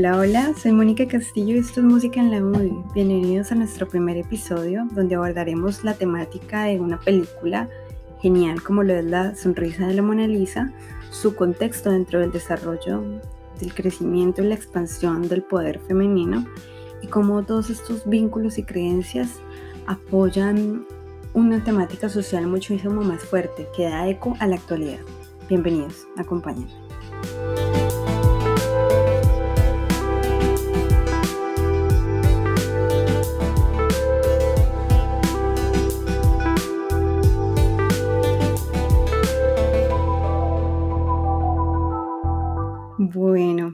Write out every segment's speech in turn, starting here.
Hola, hola, soy Mónica Castillo y esto es Música en la Movie. Bienvenidos a nuestro primer episodio donde abordaremos la temática de una película genial como lo es La Sonrisa de la Mona Lisa, su contexto dentro del desarrollo, del crecimiento y la expansión del poder femenino y cómo todos estos vínculos y creencias apoyan una temática social muchísimo más fuerte que da eco a la actualidad. Bienvenidos, acompáñenme.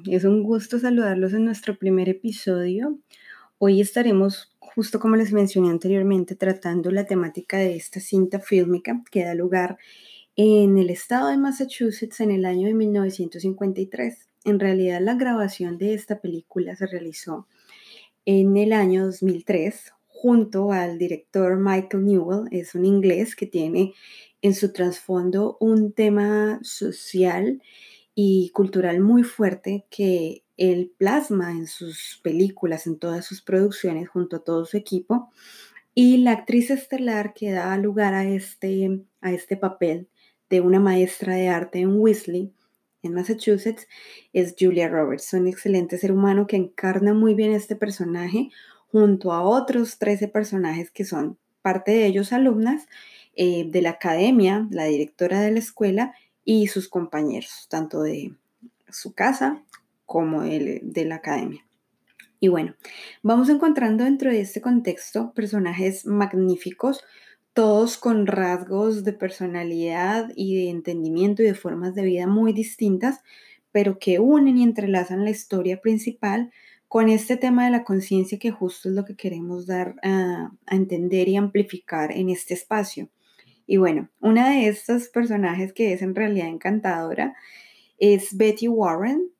Es un gusto saludarlos en nuestro primer episodio. Hoy estaremos, justo como les mencioné anteriormente, tratando la temática de esta cinta fílmica que da lugar en el estado de Massachusetts en el año de 1953. En realidad la grabación de esta película se realizó en el año 2003 junto al director Michael Newell. Es un inglés que tiene en su trasfondo un tema social y cultural muy fuerte que él plasma en sus películas, en todas sus producciones, junto a todo su equipo. Y la actriz estelar que da lugar a este, a este papel de una maestra de arte en Weasley, en Massachusetts, es Julia Roberts, un excelente ser humano que encarna muy bien este personaje junto a otros 13 personajes que son parte de ellos alumnas eh, de la academia, la directora de la escuela y sus compañeros, tanto de su casa como de, de la academia. Y bueno, vamos encontrando dentro de este contexto personajes magníficos, todos con rasgos de personalidad y de entendimiento y de formas de vida muy distintas, pero que unen y entrelazan la historia principal con este tema de la conciencia que justo es lo que queremos dar a, a entender y amplificar en este espacio. Y bueno, una de estos personajes que es en realidad encantadora es Betty Warren,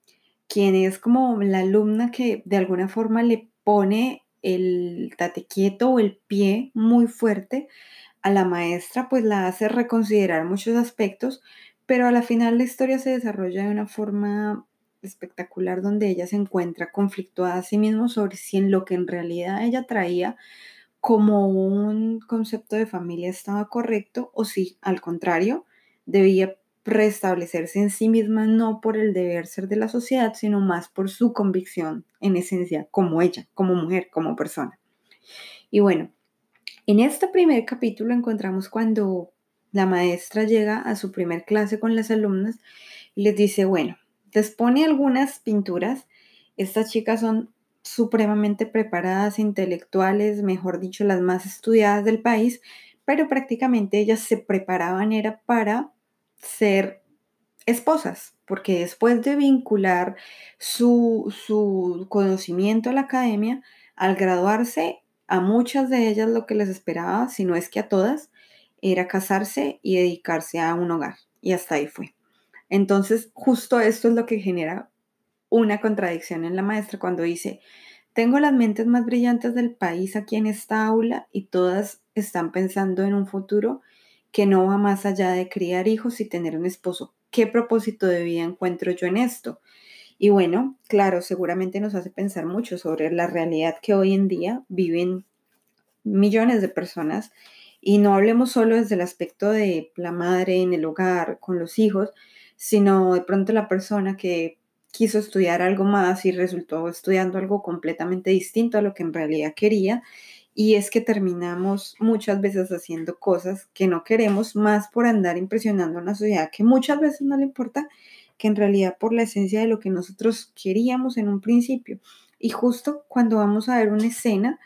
quien es como la alumna que de alguna forma le pone el tate quieto o el pie muy fuerte. A la maestra, pues la hace reconsiderar muchos aspectos, pero a la final la historia se desarrolla de una forma espectacular donde ella se encuentra conflictuada a sí misma sobre si en lo que en realidad ella traía como un concepto de familia estaba correcto o si al contrario debía restablecerse en sí misma no por el deber ser de la sociedad, sino más por su convicción en esencia como ella, como mujer, como persona. Y bueno, en este primer capítulo encontramos cuando la maestra llega a su primer clase con las alumnas y les dice, bueno, les pone algunas pinturas, estas chicas son supremamente preparadas, intelectuales, mejor dicho, las más estudiadas del país, pero prácticamente ellas se preparaban era para ser esposas, porque después de vincular su, su conocimiento a la academia, al graduarse, a muchas de ellas lo que les esperaba, si no es que a todas, era casarse y dedicarse a un hogar. Y hasta ahí fue. Entonces, justo esto es lo que genera una contradicción en la maestra cuando dice, tengo las mentes más brillantes del país aquí en esta aula y todas están pensando en un futuro que no va más allá de criar hijos y tener un esposo. ¿Qué propósito de vida encuentro yo en esto? Y bueno, claro, seguramente nos hace pensar mucho sobre la realidad que hoy en día viven millones de personas y no hablemos solo desde el aspecto de la madre en el hogar con los hijos, sino de pronto la persona que quiso estudiar algo más y resultó estudiando algo completamente distinto a lo que en realidad quería. Y es que terminamos muchas veces haciendo cosas que no queremos más por andar impresionando a una sociedad que muchas veces no le importa que en realidad por la esencia de lo que nosotros queríamos en un principio. Y justo cuando vamos a ver una escena,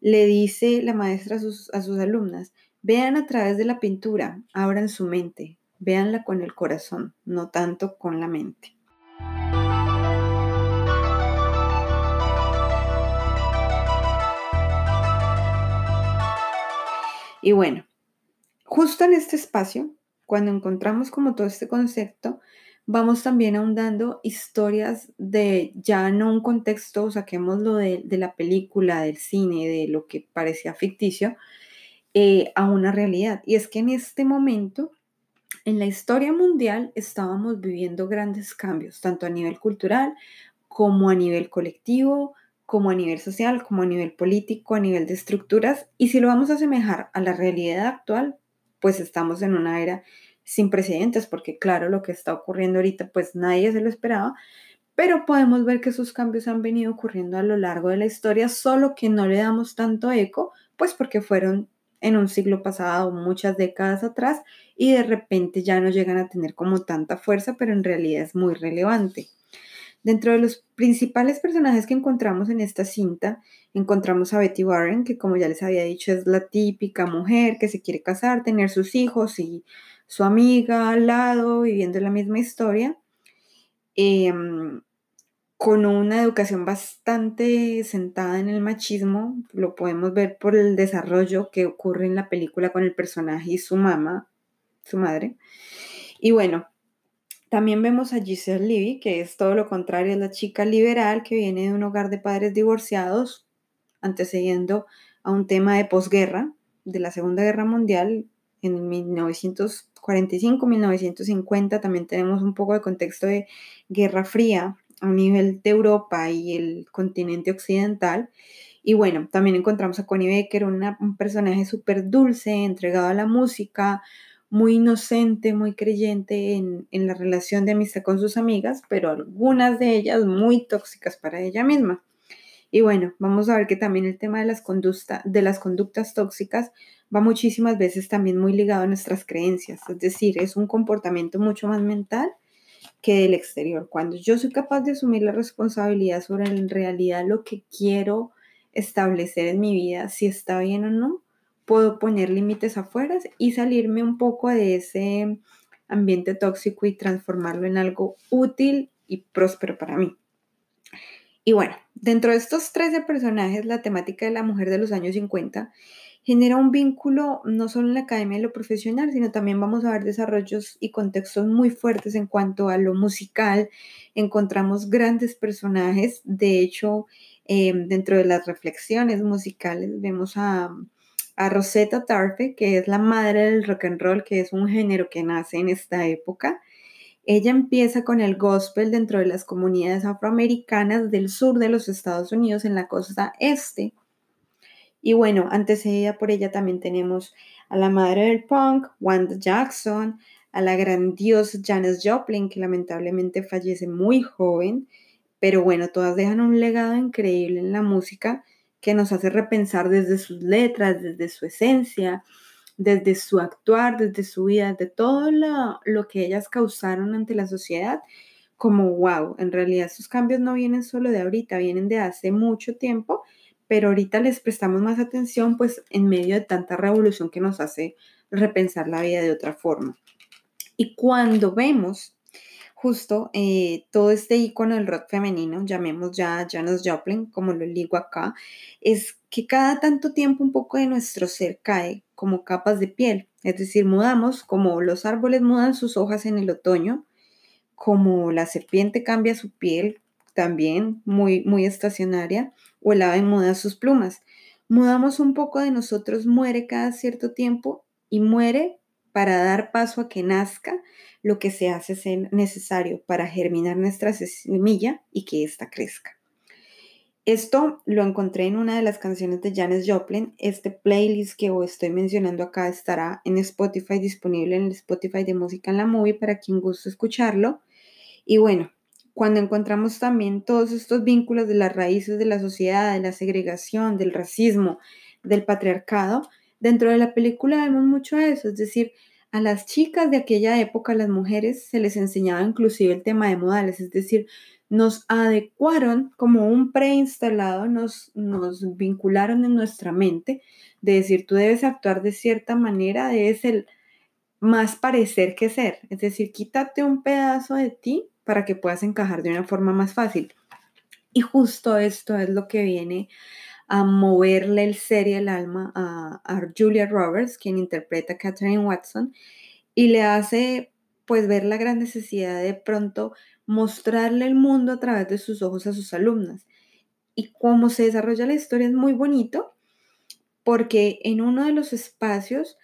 le dice la maestra a sus, a sus alumnas, vean a través de la pintura, abran su mente, véanla con el corazón, no tanto con la mente. Y bueno, justo en este espacio, cuando encontramos como todo este concepto, vamos también ahondando historias de ya no un contexto, saquémoslo de, de la película, del cine, de lo que parecía ficticio, eh, a una realidad. Y es que en este momento, en la historia mundial, estábamos viviendo grandes cambios, tanto a nivel cultural como a nivel colectivo, como a nivel social, como a nivel político, a nivel de estructuras. Y si lo vamos a asemejar a la realidad actual, pues estamos en una era sin precedentes, porque claro, lo que está ocurriendo ahorita, pues nadie se lo esperaba, pero podemos ver que esos cambios han venido ocurriendo a lo largo de la historia, solo que no le damos tanto eco, pues porque fueron en un siglo pasado, muchas décadas atrás, y de repente ya no llegan a tener como tanta fuerza, pero en realidad es muy relevante. Dentro de los principales personajes que encontramos en esta cinta, encontramos a Betty Warren, que como ya les había dicho es la típica mujer que se quiere casar, tener sus hijos y su amiga al lado, viviendo la misma historia, em, con una educación bastante sentada en el machismo, lo podemos ver por el desarrollo que ocurre en la película con el personaje y su mamá, su madre. Y bueno, también vemos a Giselle Levy, que es todo lo contrario, es la chica liberal que viene de un hogar de padres divorciados, antecediendo a un tema de posguerra, de la Segunda Guerra Mundial, en 1945-1950. También tenemos un poco de contexto de Guerra Fría a nivel de Europa y el continente occidental. Y bueno, también encontramos a Connie Becker, un personaje súper dulce, entregado a la música, muy inocente, muy creyente en, la relación de amistad con sus amigas, pero algunas de ellas muy tóxicas para ella misma. Y bueno, vamos a ver que también el tema de las, de las conductas tóxicas va muchísimas veces también muy ligado a nuestras creencias, es decir, es un comportamiento mucho más mental que del exterior. Cuando yo soy capaz de asumir la responsabilidad sobre en realidad lo que quiero establecer en mi vida, si está bien o no, puedo poner límites afuera y salirme un poco de ese ambiente tóxico y transformarlo en algo útil y próspero para mí. Y bueno, dentro de estos 13 personajes, la temática de la mujer de los años 50 genera un vínculo no solo en la academia y lo profesional, sino también vamos a ver desarrollos y contextos muy fuertes en cuanto a lo musical. Encontramos grandes personajes, de hecho, eh, dentro de las reflexiones musicales vemos a a Rosetta Tarpe, que es la madre del rock and roll, que es un género que nace en esta época. Ella empieza con el gospel dentro de las comunidades afroamericanas del sur de los Estados Unidos en la costa este. Y bueno, antecedida por ella también tenemos a la madre del punk, Wanda Jackson, a la grandiosa Janis Joplin, que lamentablemente fallece muy joven, pero bueno, todas dejan un legado increíble en la música que nos hace repensar desde sus letras, desde su esencia, desde su actuar, desde su vida, de todo lo, que ellas causaron ante la sociedad, como wow, en realidad esos cambios no vienen solo de ahorita, vienen de hace mucho tiempo, pero ahorita les prestamos más atención pues en medio de tanta revolución que nos hace repensar la vida de otra forma. Y cuando vemos justo eh, todo este icono del rock femenino, llamemos ya Janis Joplin, como lo digo acá, es que cada tanto tiempo un poco de nuestro ser cae como capas de piel, es decir, mudamos como los árboles mudan sus hojas en el otoño, como la serpiente cambia su piel también, muy, muy estacionaria, o el ave muda sus plumas. Mudamos un poco de nosotros, muere cada cierto tiempo y muere para dar paso a que nazca lo que se hace necesario para germinar nuestra semilla y que ésta crezca. Esto lo encontré en una de las canciones de Janis Joplin. Este playlist que estoy mencionando acá estará en Spotify, disponible en el Spotify de Música en la Movie para quien guste escucharlo. Y bueno, cuando encontramos también todos estos vínculos de las raíces de la sociedad, de la segregación, del racismo, del patriarcado, dentro de la película vemos mucho eso, es decir, a las chicas de aquella época, las mujeres, se les enseñaba inclusive el tema de modales, es decir, nos adecuaron como un preinstalado, nos, nos vincularon en nuestra mente de decir, tú debes actuar de cierta manera, debes el más parecer que ser, es decir, quítate un pedazo de ti para que puedas encajar de una forma más fácil. Y justo esto es lo que viene a moverle el ser y el alma a, Julia Roberts, quien interpreta a Catherine Watson, y le hace pues ver la gran necesidad de pronto mostrarle el mundo a través de sus ojos a sus alumnas. Y cómo se desarrolla la historia es muy bonito, porque en uno de los espacios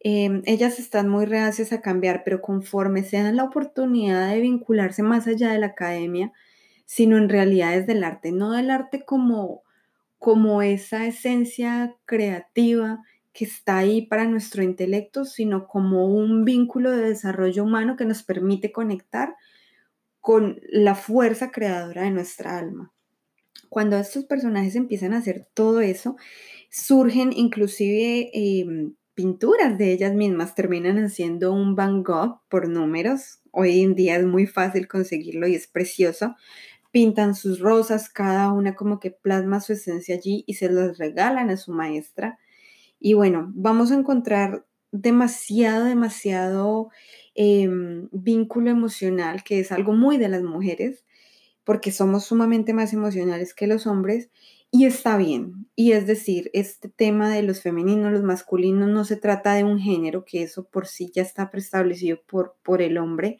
em, ellas están muy reacias a cambiar, pero conforme se dan la oportunidad de vincularse más allá de la academia, sino en realidad es del arte, no del arte como, como esa esencia creativa que está ahí para nuestro intelecto, sino como un vínculo de desarrollo humano que nos permite conectar con la fuerza creadora de nuestra alma. Cuando estos personajes empiezan a hacer todo eso, surgen inclusive em, pinturas de ellas mismas, terminan haciendo un Van Gogh por números. Hoy en día es muy fácil conseguirlo y es precioso. Pintan sus rosas, cada una como que plasma su esencia allí y se las regalan a su maestra. Y bueno, vamos a encontrar demasiado, demasiado em, vínculo emocional, que es algo muy de las mujeres, porque somos sumamente más emocionales que los hombres y está bien. Y es decir, este tema de los femeninos, los masculinos, no se trata de un género, que eso por sí ya está preestablecido por, por el hombre,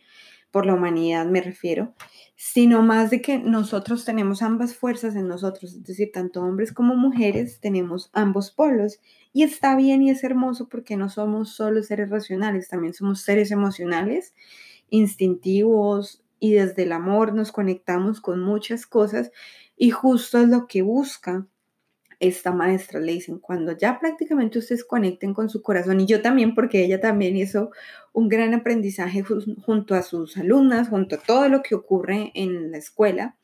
por la humanidad me refiero, sino más de que nosotros tenemos ambas fuerzas en nosotros, es decir, tanto hombres como mujeres tenemos ambos polos. Y está bien y es hermoso porque no somos solo seres racionales, también somos seres emocionales, instintivos, y desde el amor nos conectamos con muchas cosas y justo es lo que busca esta maestra. Le dicen, cuando ya prácticamente ustedes conecten con su corazón y yo también, porque ella también hizo un gran aprendizaje junto a sus alumnas, junto a todo lo que ocurre en la escuela.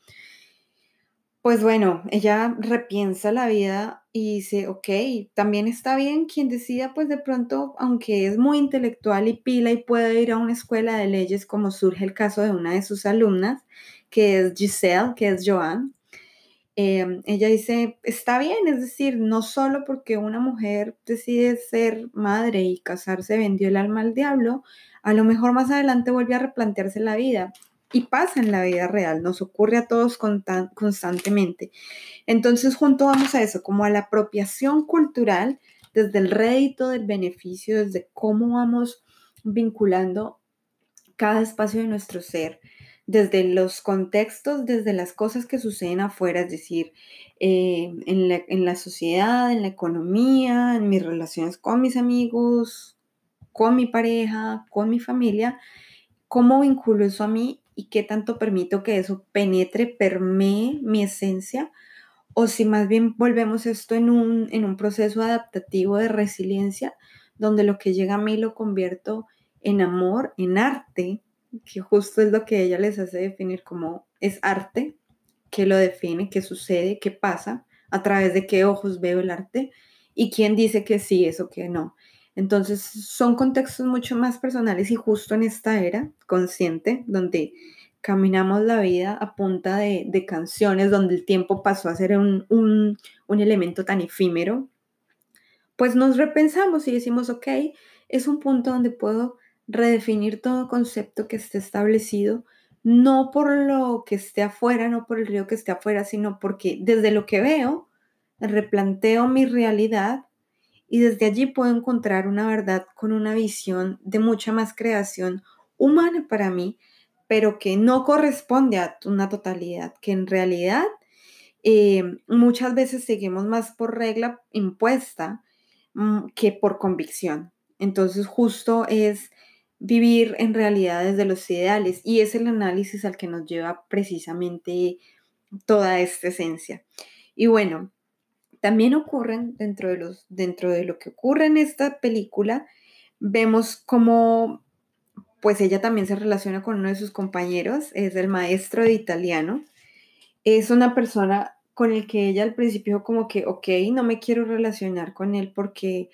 Pues bueno, ella repiensa la vida y dice, ok, también está bien quien decida, pues de pronto, aunque es muy intelectual y pila y puede ir a una escuela de leyes, como surge el caso de una de sus alumnas, que es Giselle, que es Joan. Em, ella dice, está bien, es decir, no solo porque una mujer decide ser madre y casarse vendió el alma al diablo, a lo mejor más adelante vuelve a replantearse la vida y pasa en la vida real, nos ocurre a todos constantemente. Entonces, junto vamos a eso, como a la apropiación cultural, desde el rédito del beneficio, desde cómo vamos vinculando cada espacio de nuestro ser, desde los contextos, desde las cosas que suceden afuera, es decir, eh, en, la, en la sociedad, en la economía, en mis relaciones con mis amigos, con mi pareja, con mi familia, cómo vinculo eso a mí y qué tanto permito que eso penetre, permee mi esencia, o si más bien volvemos esto en un, en un proceso adaptativo de resiliencia, donde lo que llega a mí lo convierto en amor, en arte, que justo es lo que ella les hace definir como es arte, que lo define, qué sucede, qué pasa, a través de qué ojos veo el arte y quién dice que sí, eso que no. Entonces son contextos mucho más personales y justo en esta era consciente, donde caminamos la vida a punta de, canciones, donde el tiempo pasó a ser un, un elemento tan efímero, pues nos repensamos y decimos, ok, es un punto donde puedo redefinir todo concepto que esté establecido, no por lo que esté afuera, no por el río que esté afuera, sino porque desde lo que veo, replanteo mi realidad y desde allí puedo encontrar una verdad con una visión de mucha más creación humana para mí, pero que no corresponde a una totalidad, que en realidad eh, muchas veces seguimos más por regla impuesta mm, que por convicción. Entonces justo es vivir en realidad desde los ideales y es el análisis al que nos lleva precisamente toda esta esencia. Y bueno, también ocurren dentro de, los, dentro de lo que ocurre en esta película, vemos cómo pues ella también se relaciona con uno de sus compañeros, es el maestro de italiano. Es una persona con el que ella al principio como que, ok, no me quiero relacionar con él porque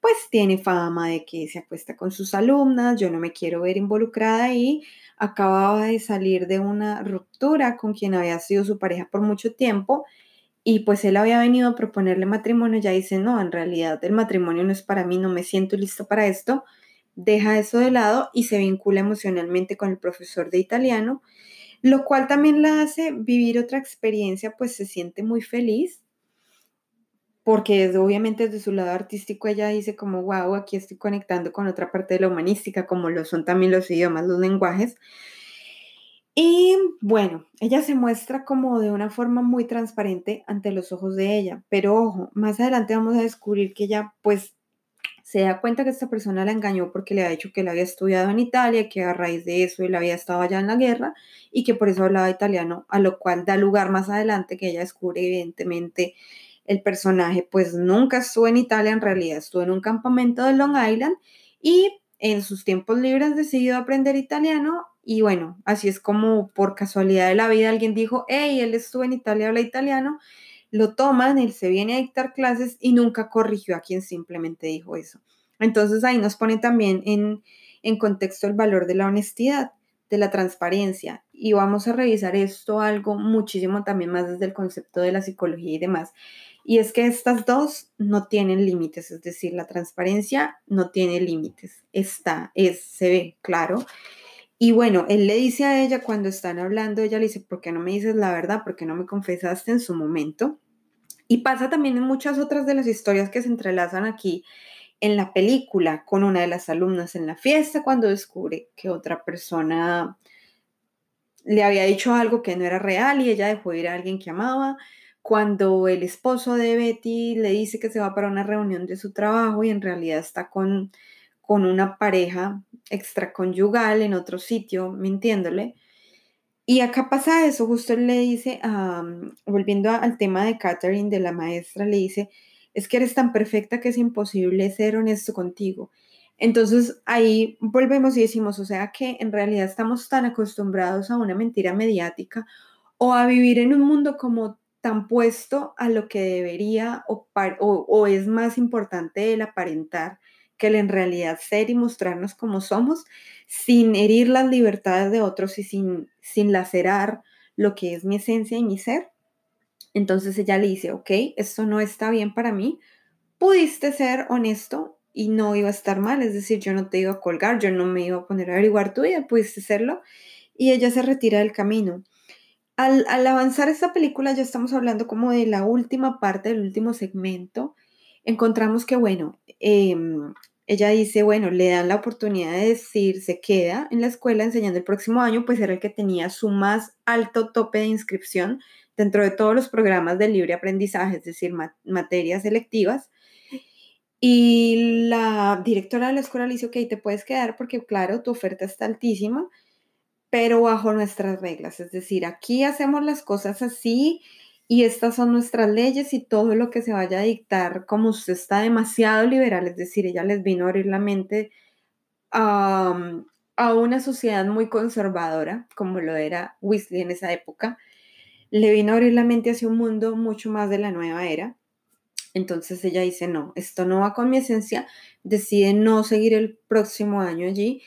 pues tiene fama de que se acuesta con sus alumnas, yo no me quiero ver involucrada ahí. Acababa de salir de una ruptura con quien había sido su pareja por mucho tiempo y pues él había venido a proponerle matrimonio, ya dice, no, en realidad el matrimonio no es para mí, no me siento listo para esto, deja eso de lado y se vincula emocionalmente con el profesor de italiano, lo cual también la hace vivir otra experiencia, pues se siente muy feliz, porque obviamente desde su lado artístico ella dice como, wow, aquí estoy conectando con otra parte de la humanística, como lo son también los idiomas, los lenguajes, y bueno, ella se muestra como de una forma muy transparente ante los ojos de ella, pero ojo, más adelante vamos a descubrir que ella pues se da cuenta que esta persona la engañó porque le ha dicho que él había estudiado en Italia, que a raíz de eso él había estado allá en la guerra y que por eso hablaba italiano, a lo cual da lugar más adelante que ella descubre evidentemente el personaje pues nunca estuvo en Italia, en realidad estuvo en un campamento de Long Island y en sus tiempos libres decidió aprender italiano y bueno, así es como por casualidad de la vida alguien dijo, hey, él estuvo en Italia, habla italiano lo toman, él se viene a dictar clases y nunca corrigió a quien simplemente dijo eso. Entonces ahí nos pone también en, en contexto el valor de la honestidad, de la transparencia. Y vamos a revisar esto algo muchísimo también más desde el concepto de la psicología y demás. Y es que estas dos no tienen límites, es decir, la transparencia no tiene límites, está, es, se ve claro. Y bueno, él le dice a ella cuando están hablando, ella le dice, ¿por qué no me dices la verdad? ¿Por qué no me confesaste en su momento? Y pasa también en muchas otras de las historias que se entrelazan aquí en la película con una de las alumnas en la fiesta cuando descubre que otra persona le había dicho algo que no era real y ella dejó ir a alguien que amaba. Cuando el esposo de Betty le dice que se va para una reunión de su trabajo y en realidad está con, con una pareja extraconyugal en otro sitio, mintiéndole. Y acá pasa eso, justo él le dice, volviendo al tema de Catherine, de la maestra, le dice, es que eres tan perfecta que es imposible ser honesto contigo. Entonces ahí volvemos y decimos, o sea que en realidad estamos tan acostumbrados a una mentira mediática o a vivir en un mundo como tan puesto a lo que debería o, o es más importante el aparentar que el en realidad ser y mostrarnos como somos, sin herir las libertades de otros y sin, sin lacerar lo que es mi esencia y mi ser. Entonces ella le dice, ok, esto no está bien para mí, pudiste ser honesto y no iba a estar mal, es decir, yo no te iba a colgar, yo no me iba a poner a averiguar tu vida, pudiste serlo, y ella se retira del camino. Al, al, avanzar esta película ya estamos hablando como de la última parte, del último segmento, encontramos que, bueno, em, ella dice, bueno, le dan la oportunidad de decir, se queda en la escuela enseñando el próximo año, pues era el que tenía su más alto tope de inscripción dentro de todos los programas de libre aprendizaje, es decir, materias selectivas. Y la directora de la escuela le dice, ok, te puedes quedar porque, claro, tu oferta está altísima, pero bajo nuestras reglas. Es decir, aquí hacemos las cosas así y estas son nuestras leyes y todo lo que se vaya a dictar, como usted está demasiado liberal, es decir, ella les vino a abrir la mente a, a una sociedad muy conservadora, como lo era Weasley en esa época, le vino a abrir la mente hacia un mundo mucho más de la nueva era. Entonces ella dice, no, esto no va con mi esencia, decide no seguir el próximo año allí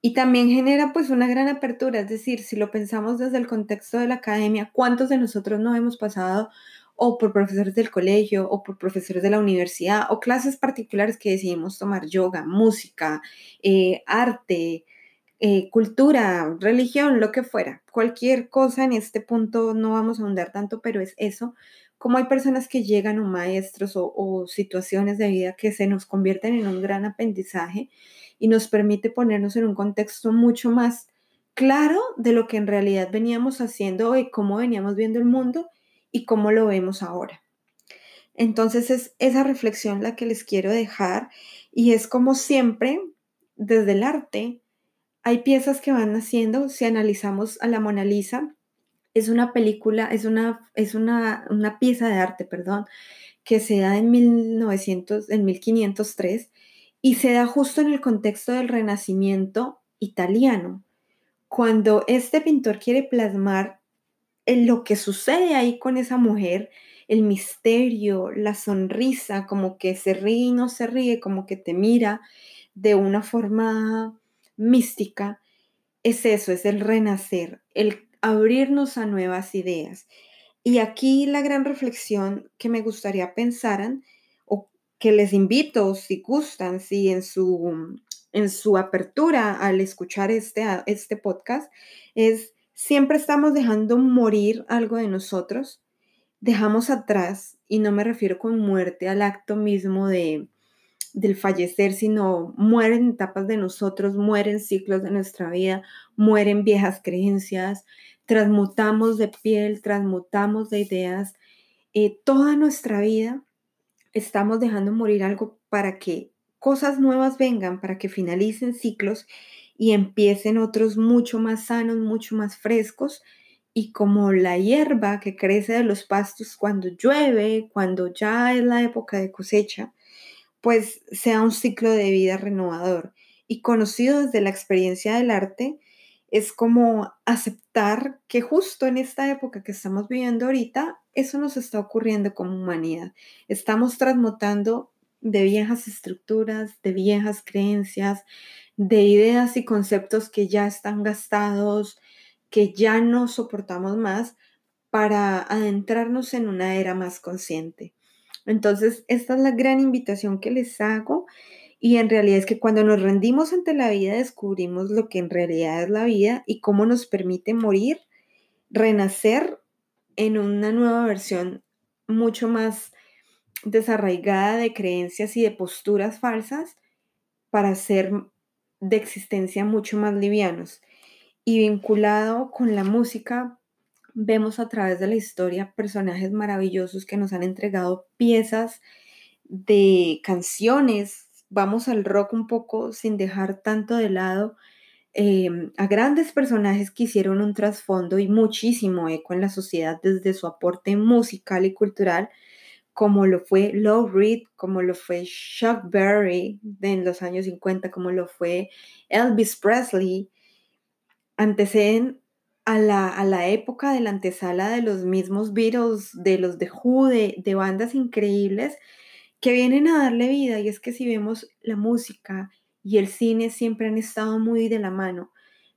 y también genera pues una gran apertura, es decir, si lo pensamos desde el contexto de la academia, ¿cuántos de nosotros no hemos pasado o por profesores del colegio o por profesores de la universidad o clases particulares que decidimos tomar yoga, música, eh, arte, eh, cultura, religión, lo que fuera, cualquier cosa en este punto no vamos a ahondar tanto, pero es eso, como hay personas que llegan o maestros o, o situaciones de vida que se nos convierten en un gran aprendizaje y nos permite ponernos en un contexto mucho más claro de lo que en realidad veníamos haciendo y cómo veníamos viendo el mundo y cómo lo vemos ahora. Entonces es esa reflexión la que les quiero dejar y es como siempre, desde el arte, hay piezas que van naciendo, si analizamos a la Mona Lisa, es una película, es una, es una, una pieza de arte, perdón, que se da en 1900, en 1503 y se da justo en el contexto del Renacimiento italiano, cuando este pintor quiere plasmar en lo que sucede ahí con esa mujer, el misterio, la sonrisa, como que se ríe y no se ríe, como que te mira de una forma mística, es eso, es el renacer, el abrirnos a nuevas ideas. Y aquí la gran reflexión que me gustaría pensaran que les invito, si gustan, si en su, en su apertura al escuchar este, este podcast, es siempre estamos dejando morir algo de nosotros, dejamos atrás, y no me refiero con muerte al acto mismo de, del fallecer, sino mueren etapas de nosotros, mueren ciclos de nuestra vida, mueren viejas creencias, transmutamos de piel, transmutamos de ideas, eh, toda nuestra vida estamos dejando morir algo para que cosas nuevas vengan, para que finalicen ciclos y empiecen otros mucho más sanos, mucho más frescos. Y como la hierba que crece de los pastos cuando llueve, cuando ya es la época de cosecha, pues sea un ciclo de vida renovador. Y conocido desde la experiencia del arte, es como aceptar que justo en esta época que estamos viviendo ahorita, eso nos está ocurriendo como humanidad. Estamos transmutando de viejas estructuras, de viejas creencias, de ideas y conceptos que ya están gastados, que ya no soportamos más, para adentrarnos en una era más consciente. Entonces, esta es la gran invitación que les hago y en realidad es que cuando nos rendimos ante la vida descubrimos lo que en realidad es la vida y cómo nos permite morir, renacer en una nueva versión mucho más desarraigada de creencias y de posturas falsas para ser de existencia mucho más livianos. Y vinculado con la música, vemos a través de la historia personajes maravillosos que nos han entregado piezas de canciones. Vamos al rock un poco sin dejar tanto de lado em, a grandes personajes que hicieron un trasfondo y muchísimo eco en la sociedad desde su aporte musical y cultural, como lo fue Lou Reed, como lo fue Chuck Berry en los años 50, como lo fue Elvis Presley, anteceden a la, a la época de la antesala de los mismos Beatles, de los de Who, de, de bandas increíbles que vienen a darle vida. Y es que si vemos la música y el cine siempre han estado muy de la mano,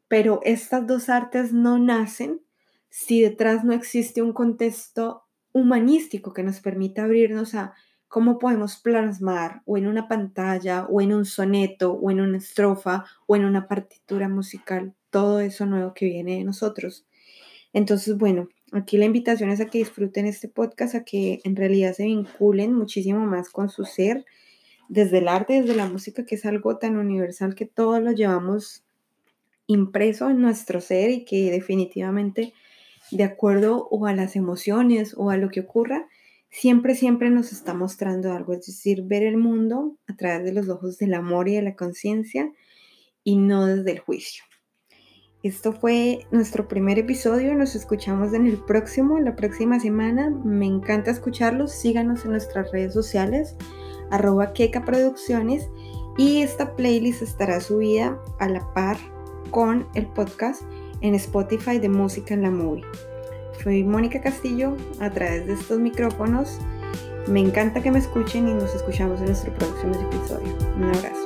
pero estas dos artes no nacen si detrás no existe un contexto humanístico que nos permita abrirnos a cómo podemos plasmar o en una pantalla o en un soneto o en una estrofa o en una partitura musical todo eso nuevo que viene de nosotros. Entonces, bueno, Aquí la invitación es a que disfruten este podcast, a que en realidad se vinculen muchísimo más con su ser, desde el arte, desde la música, que es algo tan universal que todos lo llevamos impreso en nuestro ser y que definitivamente de acuerdo o a las emociones o a lo que ocurra, siempre, siempre nos está mostrando algo, es decir, ver el mundo a través de los ojos del amor y de la conciencia y no desde el juicio. Esto fue nuestro primer episodio. Nos escuchamos en el próximo, la próxima semana. Me encanta escucharlos. Síganos en nuestras redes sociales, arroba Keka Producciones. Y esta playlist estará subida a la par con el podcast en Spotify de Música en la Movie. Soy Mónica Castillo a través de estos micrófonos. Me encanta que me escuchen y nos escuchamos en nuestro próximo episodio. Un abrazo.